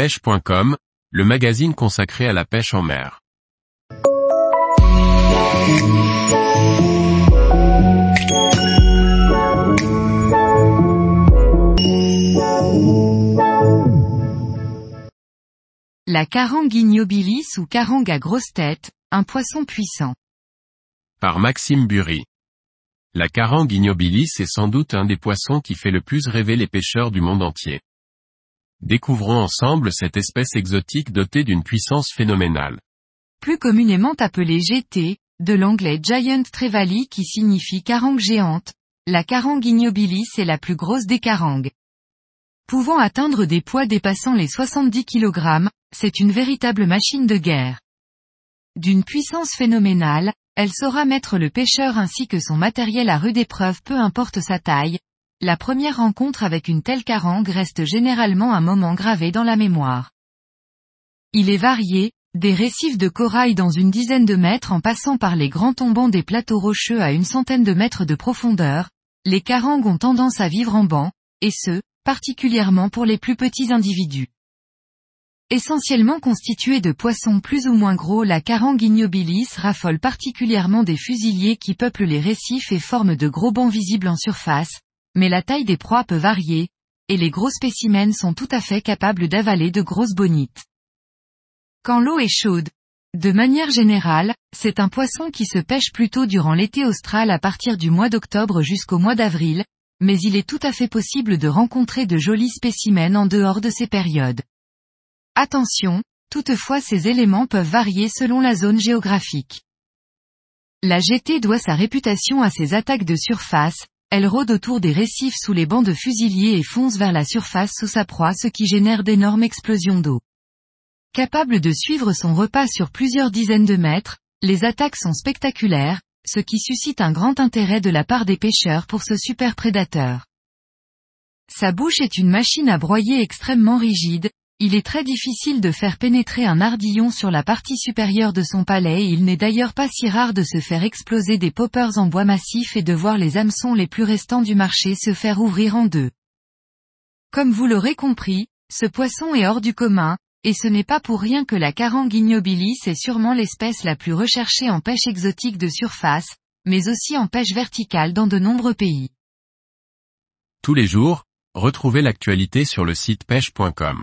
pêche.com, le magazine consacré à la pêche en mer. La carangue ignobilis ou carangue à grosse tête, un poisson puissant. Par Maxime Bury. La carangue ignobilis est sans doute un des poissons qui fait le plus rêver les pêcheurs du monde entier. Découvrons ensemble cette espèce exotique dotée d'une puissance phénoménale. Plus communément appelée GT, de l'anglais Giant Trevally qui signifie carangue géante, la carangue ignobilis est la plus grosse des carangues. Pouvant atteindre des poids dépassant les 70 kg, c'est une véritable machine de guerre. D'une puissance phénoménale, elle saura mettre le pêcheur ainsi que son matériel à rude épreuve peu importe sa taille. La première rencontre avec une telle carangue reste généralement un moment gravé dans la mémoire. Il est varié, des récifs de corail dans une dizaine de mètres en passant par les grands tombants des plateaux rocheux à une centaine de mètres de profondeur, les carangues ont tendance à vivre en banc, et ce, particulièrement pour les plus petits individus. Essentiellement constituée de poissons plus ou moins gros la carangue ignobilis raffole particulièrement des fusiliers qui peuplent les récifs et forment de gros bancs visibles en surface, mais la taille des proies peut varier, et les gros spécimens sont tout à fait capables d'avaler de grosses bonites. Quand l'eau est chaude, de manière générale, c'est un poisson qui se pêche plutôt durant l'été austral à partir du mois d'octobre jusqu'au mois d'avril, mais il est tout à fait possible de rencontrer de jolis spécimens en dehors de ces périodes. Attention, toutefois ces éléments peuvent varier selon la zone géographique. La GT doit sa réputation à ses attaques de surface, elle rôde autour des récifs sous les bancs de fusiliers et fonce vers la surface sous sa proie ce qui génère d'énormes explosions d'eau. Capable de suivre son repas sur plusieurs dizaines de mètres, les attaques sont spectaculaires, ce qui suscite un grand intérêt de la part des pêcheurs pour ce super prédateur. Sa bouche est une machine à broyer extrêmement rigide, il est très difficile de faire pénétrer un ardillon sur la partie supérieure de son palais et il n'est d'ailleurs pas si rare de se faire exploser des poppers en bois massif et de voir les hameçons les plus restants du marché se faire ouvrir en deux. Comme vous l'aurez compris, ce poisson est hors du commun, et ce n'est pas pour rien que la carangue ignobilis est sûrement l'espèce la plus recherchée en pêche exotique de surface, mais aussi en pêche verticale dans de nombreux pays. Tous les jours, retrouvez l'actualité sur le site pêche.com.